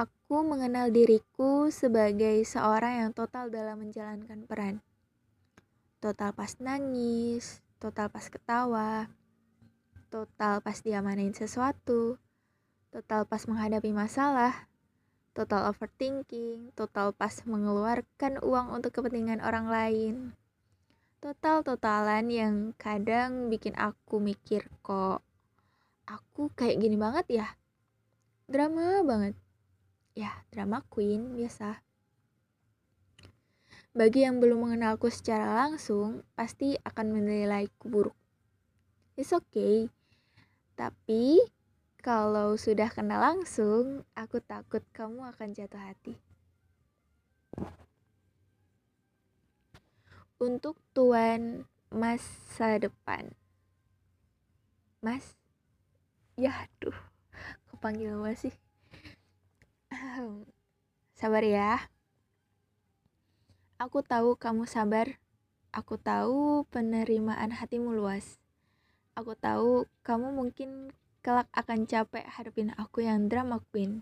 Aku mengenal diriku sebagai seorang yang total dalam menjalankan peran. Total pas nangis, total pas ketawa, total pas diamanain sesuatu, total pas menghadapi masalah, total overthinking, total pas mengeluarkan uang untuk kepentingan orang lain. Total-totalan yang kadang bikin aku mikir kok aku kayak gini banget ya. Drama banget ya drama queen biasa. Bagi yang belum mengenalku secara langsung, pasti akan menilaiku buruk. It's okay. Tapi kalau sudah kenal langsung, aku takut kamu akan jatuh hati. Untuk tuan masa depan. Mas, ya aduh, kepanggil mas sih. Sabar ya. Aku tahu kamu sabar. Aku tahu penerimaan hatimu luas. Aku tahu kamu mungkin kelak akan capek hadapin aku yang drama queen.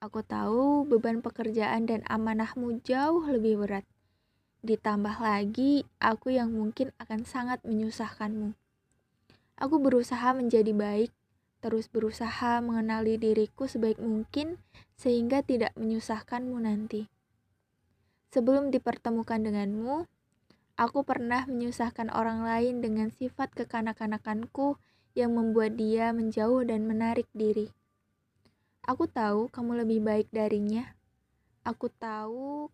Aku tahu beban pekerjaan dan amanahmu jauh lebih berat. Ditambah lagi, aku yang mungkin akan sangat menyusahkanmu. Aku berusaha menjadi baik terus berusaha mengenali diriku sebaik mungkin sehingga tidak menyusahkanmu nanti. Sebelum dipertemukan denganmu, aku pernah menyusahkan orang lain dengan sifat kekanak-kanakanku yang membuat dia menjauh dan menarik diri. Aku tahu kamu lebih baik darinya. Aku tahu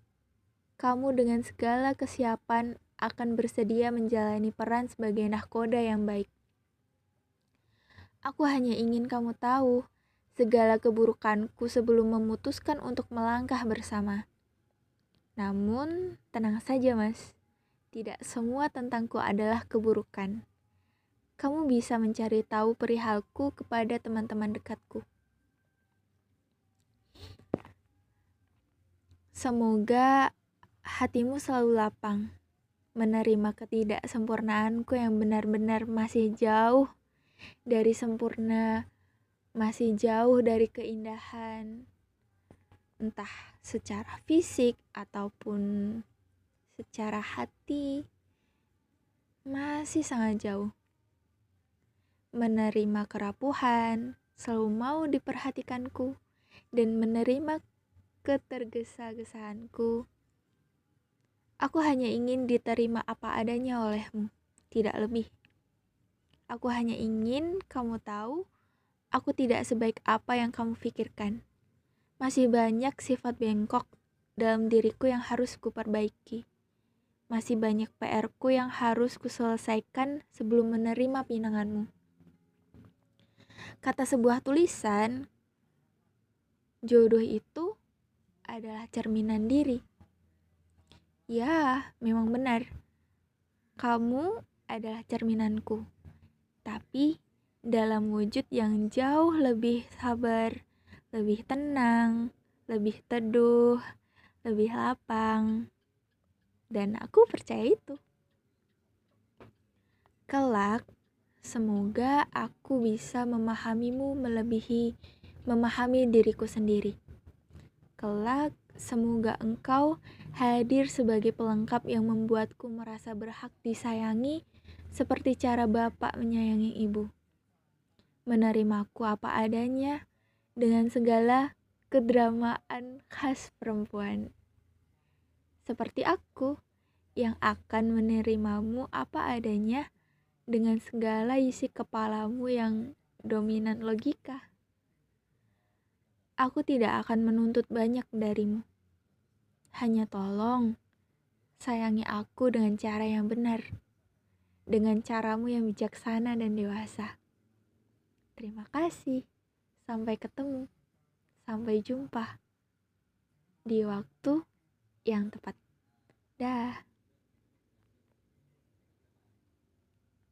kamu dengan segala kesiapan akan bersedia menjalani peran sebagai nahkoda yang baik. Aku hanya ingin kamu tahu segala keburukanku sebelum memutuskan untuk melangkah bersama. Namun, tenang saja, Mas. Tidak semua tentangku adalah keburukan. Kamu bisa mencari tahu perihalku kepada teman-teman dekatku. Semoga hatimu selalu lapang, menerima ketidaksempurnaanku yang benar-benar masih jauh dari sempurna, masih jauh dari keindahan, entah secara fisik ataupun secara hati, masih sangat jauh. Menerima kerapuhan, selalu mau diperhatikanku, dan menerima ketergesa-gesaanku. Aku hanya ingin diterima apa adanya olehmu, tidak lebih. Aku hanya ingin kamu tahu, aku tidak sebaik apa yang kamu pikirkan. Masih banyak sifat bengkok dalam diriku yang harus kuperbaiki. Masih banyak PR-ku yang harus kuselesaikan sebelum menerima pinanganmu. Kata sebuah tulisan, jodoh itu adalah cerminan diri. Ya, memang benar. Kamu adalah cerminanku tapi dalam wujud yang jauh lebih sabar, lebih tenang, lebih teduh, lebih lapang. Dan aku percaya itu. Kelak, semoga aku bisa memahamimu melebihi memahami diriku sendiri. Kelak, semoga engkau hadir sebagai pelengkap yang membuatku merasa berhak disayangi seperti cara bapak menyayangi ibu. Menerimaku apa adanya dengan segala kedramaan khas perempuan. Seperti aku yang akan menerimamu apa adanya dengan segala isi kepalamu yang dominan logika. Aku tidak akan menuntut banyak darimu. Hanya tolong sayangi aku dengan cara yang benar dengan caramu yang bijaksana dan dewasa. Terima kasih. Sampai ketemu. Sampai jumpa di waktu yang tepat. Dah.